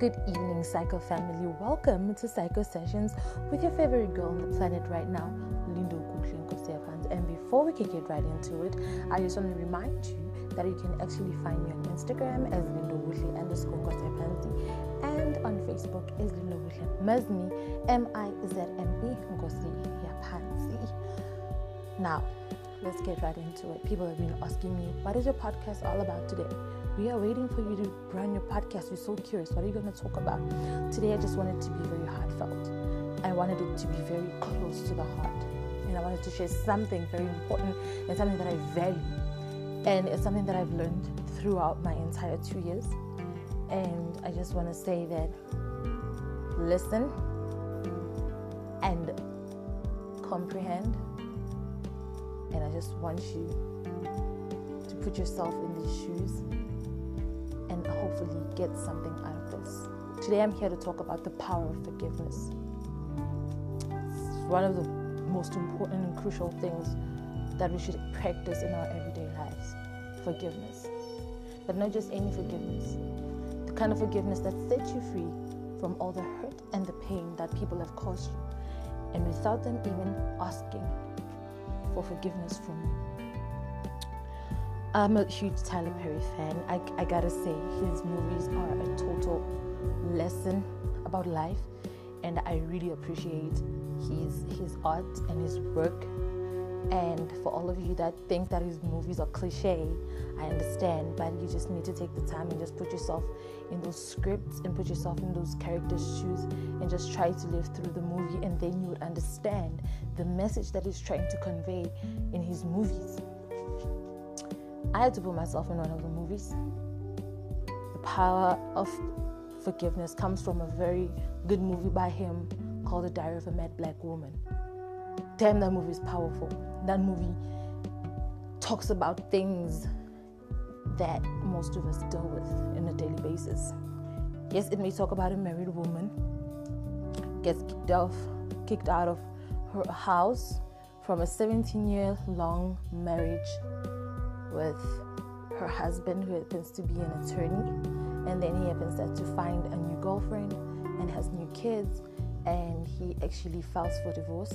good evening, Psycho family. Welcome to Psycho Sessions with your favorite girl on the planet right now, Lindo Kuklenko And before we can get right into it, I just want to remind you that you can actually find me on Instagram as Lindo Wutli underscore Nkosiapansi and on Facebook as Lindo Wutli Mazmi M I Z M E Yapansi. Now, let's get right into it. People have been asking me, what is your podcast all about today? We are waiting for you to run your podcast. We're so curious. What are you going to talk about? Today, I just wanted to be very heartfelt. I wanted it to be very close to the heart. And I wanted to share something very important and something that I value. And it's something that I've learned throughout my entire two years. And I just want to say that listen and comprehend. And I just want you to put yourself in these shoes hopefully get something out of this. Today I'm here to talk about the power of forgiveness. It's one of the most important and crucial things that we should practice in our everyday lives forgiveness. But not just any forgiveness, the kind of forgiveness that sets you free from all the hurt and the pain that people have caused you, and without them even asking for forgiveness from you. I'm a huge Tyler Perry fan. I, I gotta say, his movies are a total lesson about life, and I really appreciate his his art and his work. And for all of you that think that his movies are cliche, I understand, but you just need to take the time and just put yourself in those scripts and put yourself in those characters' shoes and just try to live through the movie, and then you would understand the message that he's trying to convey in his movies. I had to put myself in one of the movies. The power of forgiveness comes from a very good movie by him called The Diary of a Mad Black Woman. Damn, that movie is powerful. That movie talks about things that most of us deal with on a daily basis. Yes, it may talk about a married woman gets kicked off, kicked out of her house from a 17 year long marriage with her husband, who happens to be an attorney, and then he happens to find a new girlfriend and has new kids, and he actually files for divorce.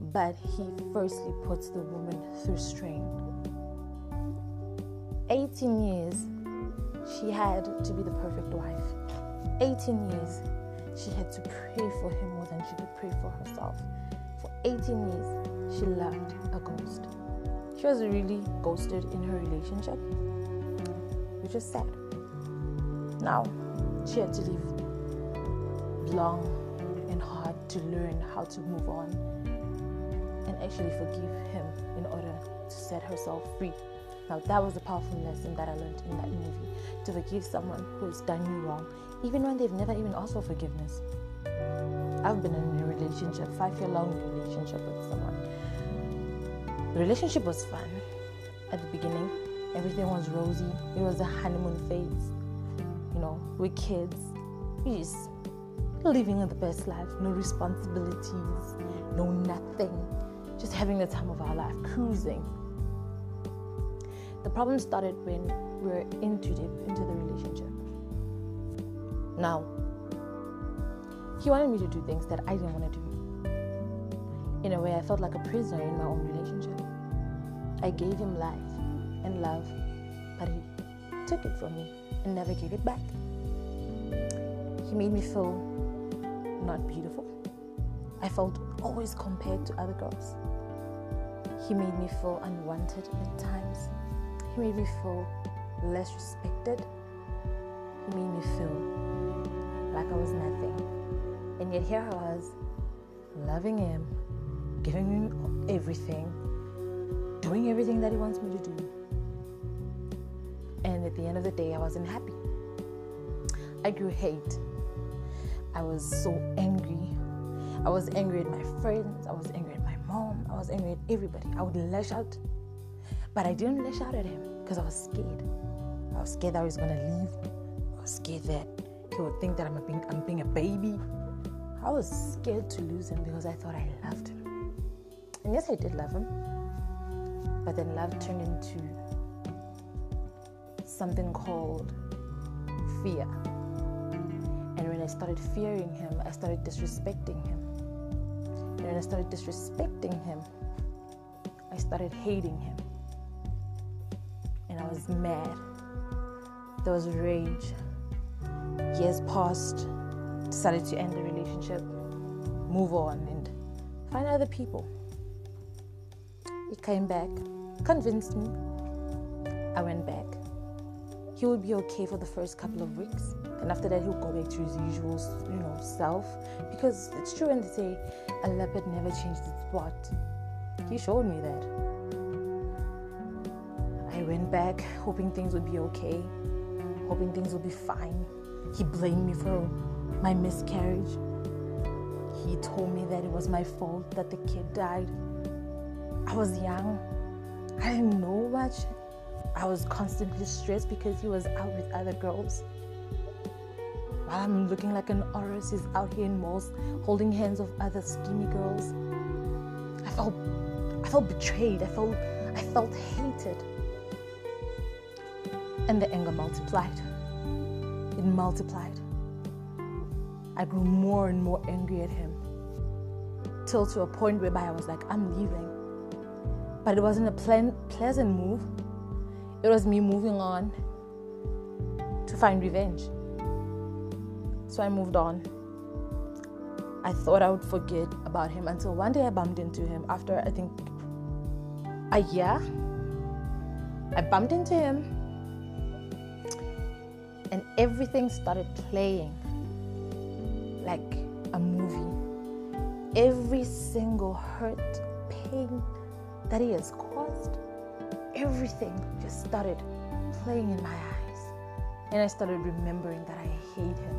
But he firstly puts the woman through strain. 18 years, she had to be the perfect wife. 18 years, she had to pray for him more than she could pray for herself. For 18 years, she loved a ghost. She was really ghosted in her relationship, which is sad. Now, she had to live long and hard to learn how to move on and actually forgive him in order to set herself free. Now, that was a powerful lesson that I learned in that movie to forgive someone who has done you wrong, even when they've never even asked for forgiveness. I've been in a relationship, five year long relationship with someone the relationship was fun at the beginning. Everything was rosy. It was a honeymoon phase. You know, with kids. We're just living the best life. No responsibilities, no nothing. Just having the time of our life, cruising. The problem started when we were in too deep into the relationship. Now, he wanted me to do things that I didn't want to do. In a way, I felt like a prisoner in my own relationship. I gave him life and love, but he took it from me and never gave it back. He made me feel not beautiful. I felt always compared to other girls. He made me feel unwanted at times. He made me feel less respected. He made me feel like I was nothing. And yet here I was, loving him, giving him everything, doing everything that he wants me to do. And at the end of the day, I wasn't happy. I grew hate. I was so angry. I was angry at my friends. I was angry at my mom. I was angry at everybody. I would lash out. But I didn't lash out at him because I was scared. I was scared that he was going to leave. I was scared that he would think that I'm, being, I'm being a baby. I was scared to lose him because I thought I loved him. And yes, I did love him. But then love turned into something called fear. And when I started fearing him, I started disrespecting him. And when I started disrespecting him, I started hating him. And I was mad. There was rage. Years passed, decided to end the relationship, move on, and find other people. He came back, convinced me. I went back. He would be okay for the first couple of weeks, and after that, he'll go back to his usual, you know, self. Because it's true when they say a leopard never changes its spot. He showed me that. I went back, hoping things would be okay, hoping things would be fine. He blamed me for my miscarriage. He told me that it was my fault that the kid died. I was young. I didn't know much. I was constantly stressed because he was out with other girls. While I'm looking like an Oris, he's out here in malls holding hands of other skinny girls. I felt I felt betrayed. I felt I felt hated. And the anger multiplied. It multiplied. I grew more and more angry at him. Till to a point whereby I was like, I'm leaving. But it wasn't a ple- pleasant move. It was me moving on to find revenge. So I moved on. I thought I would forget about him until one day I bumped into him after I think a year. I bumped into him and everything started playing like a movie. Every single hurt, pain that he has caused, everything just started playing in my eyes. And I started remembering that I hate him.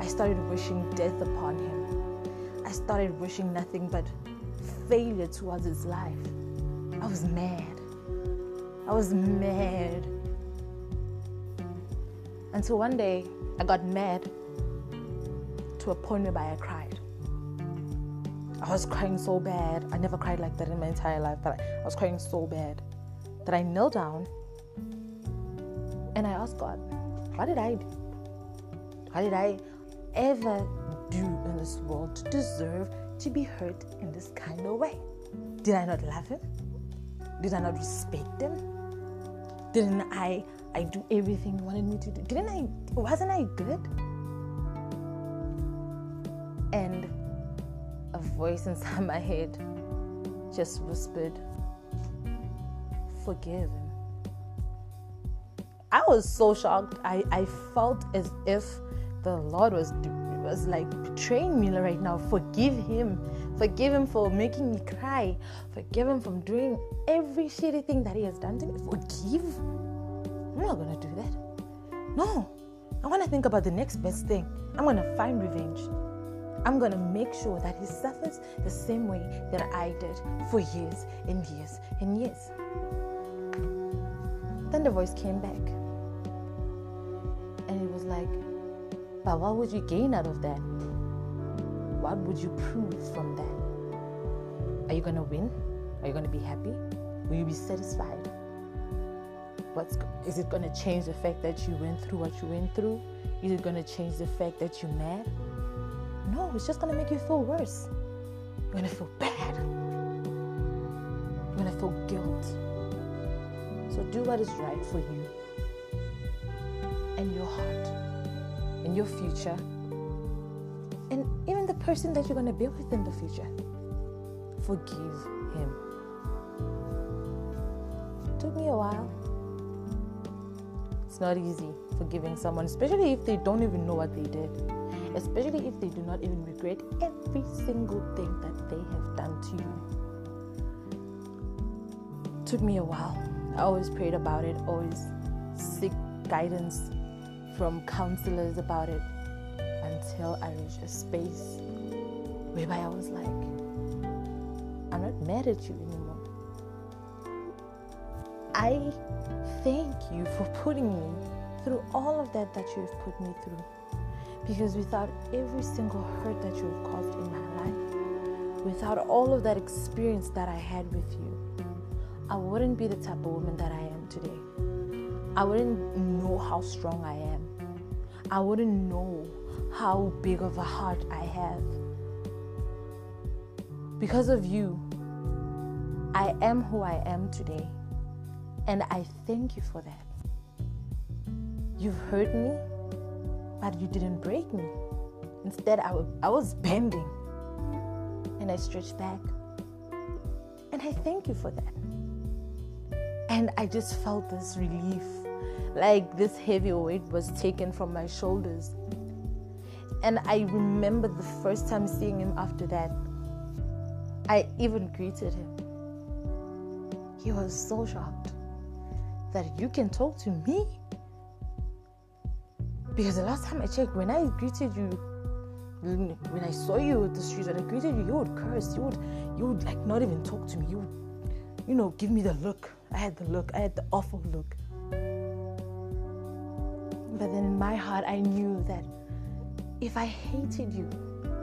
I started wishing death upon him. I started wishing nothing but failure towards his life. I was mad. I was mad. Until one day I got mad to a point whereby I cried. I was crying so bad. I never cried like that in my entire life, but I was crying so bad that I knelt down and I asked God, What did I do? What did I ever do in this world to deserve to be hurt in this kind of way? Did I not love Him? Did I not respect Him? Didn't I I do everything He wanted me to do? Didn't I wasn't I good? Voice inside my head just whispered, Forgive him. I was so shocked. I, I felt as if the Lord was was like betraying me right now. Forgive him. Forgive him for making me cry. Forgive him from doing every shitty thing that he has done to me. Forgive? I'm not gonna do that. No. I wanna think about the next best thing. I'm gonna find revenge. I'm going to make sure that he suffers the same way that I did for years and years and years. Then the voice came back. And it was like, but what would you gain out of that? What would you prove from that? Are you going to win? Are you going to be happy? Will you be satisfied? What's, is it going to change the fact that you went through what you went through? Is it going to change the fact that you're mad? No, it's just gonna make you feel worse. You're gonna feel bad. You're gonna feel guilt. So do what is right for you and your heart and your future and even the person that you're gonna be with in the future. Forgive him. It took me a while. It's not easy forgiving someone, especially if they don't even know what they did especially if they do not even regret every single thing that they have done to you. Took me a while. I always prayed about it, always seek guidance from counselors about it until I reached a space whereby I was like, I'm not mad at you anymore. I thank you for putting me through all of that that you have put me through. Because without every single hurt that you have caused in my life, without all of that experience that I had with you, I wouldn't be the type of woman that I am today. I wouldn't know how strong I am. I wouldn't know how big of a heart I have. Because of you, I am who I am today. And I thank you for that. You've hurt me, but you didn't break me. Instead, I, w- I was bending and I stretched back. And I thank you for that. And I just felt this relief like this heavy weight was taken from my shoulders. And I remember the first time seeing him after that. I even greeted him. He was so shocked that you can talk to me. Because the last time I checked, when I greeted you, when I saw you at the street and I greeted you, you would curse. You would, you would like not even talk to me. You would, you know, give me the look. I had the look. I had the awful look. But then in my heart, I knew that if I hated you,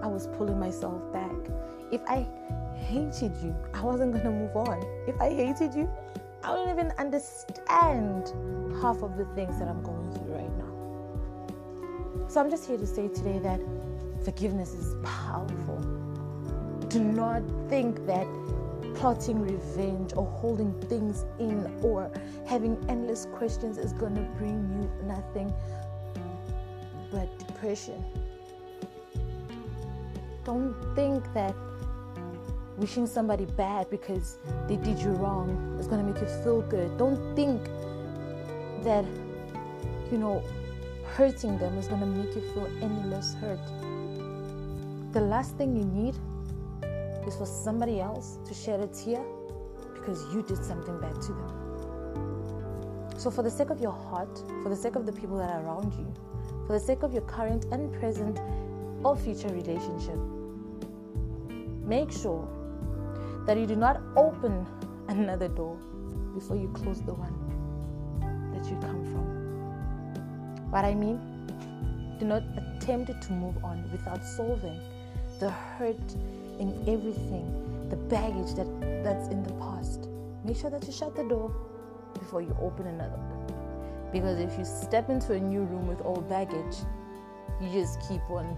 I was pulling myself back. If I hated you, I wasn't going to move on. If I hated you, I wouldn't even understand half of the things that I'm going. So I'm just here to say today that forgiveness is powerful. Do not think that plotting revenge or holding things in or having endless questions is going to bring you nothing but depression. Don't think that wishing somebody bad because they did you wrong is going to make you feel good. Don't think that, you know, hurting them is going to make you feel any less hurt. The last thing you need is for somebody else to shed a tear because you did something bad to them. So, for the sake of your heart, for the sake of the people that are around you, for the sake of your current and present or future relationship, make sure that you do not open another door before you close the one that you come. What I mean, do not attempt to move on without solving the hurt in everything, the baggage that, that's in the past. Make sure that you shut the door before you open another one. Because if you step into a new room with old baggage, you just keep on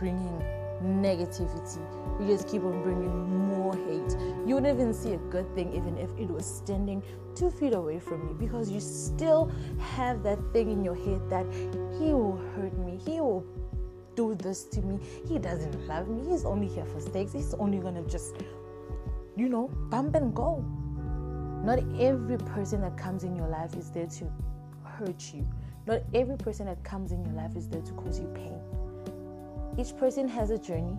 bringing negativity. You just keep on bringing more hate. You wouldn't even see a good thing even if it was standing two feet away from you because you still have that thing in your head that he will hurt me, he will do this to me. He doesn't love me. He's only here for sex. He's only gonna just, you know, bump and go. Not every person that comes in your life is there to hurt you. Not every person that comes in your life is there to cause you pain. Each person has a journey.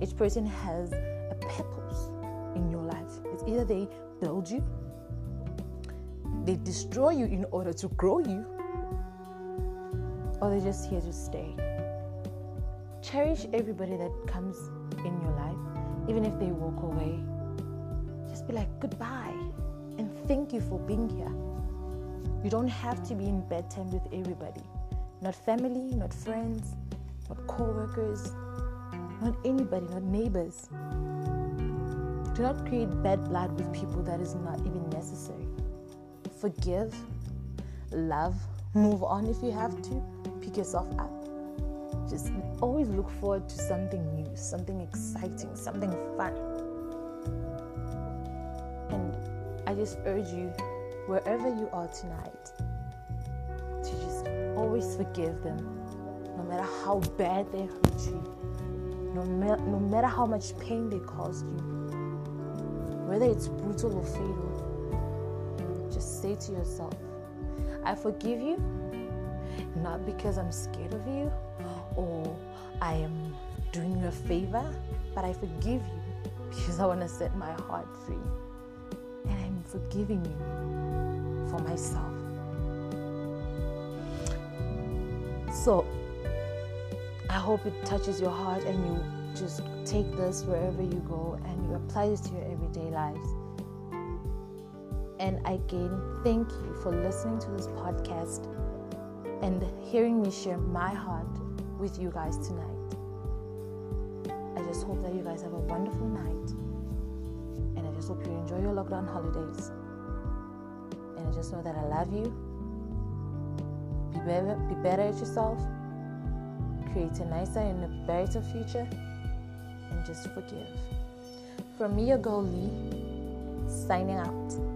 Each person has a purpose in your life. It's either they build you, they destroy you in order to grow you, or they're just here to stay. Cherish everybody that comes in your life, even if they walk away. Just be like, goodbye, and thank you for being here. You don't have to be in bad time with everybody. Not family, not friends, not co workers, not anybody, not neighbors. Do not create bad blood with people that is not even necessary. Forgive, love, move on if you have to, pick yourself up just always look forward to something new, something exciting, something fun. And I just urge you, wherever you are tonight, to just always forgive them, no matter how bad they hurt you, no, ma- no matter how much pain they caused you, whether it's brutal or fatal. Just say to yourself, I forgive you, not because I'm scared of you or I am doing you a favor, but I forgive you because I want to set my heart free. And I'm forgiving you for myself. So I hope it touches your heart and you just take this wherever you go and you apply this to your everyday lives. And again, thank you for listening to this podcast and hearing me share my heart with you guys tonight. I just hope that you guys have a wonderful night. And I just hope you enjoy your lockdown holidays. And I just know that I love you. Be better, be better at yourself. Create a nicer and a brighter future, and just forgive. From me, your girl Lee, signing out.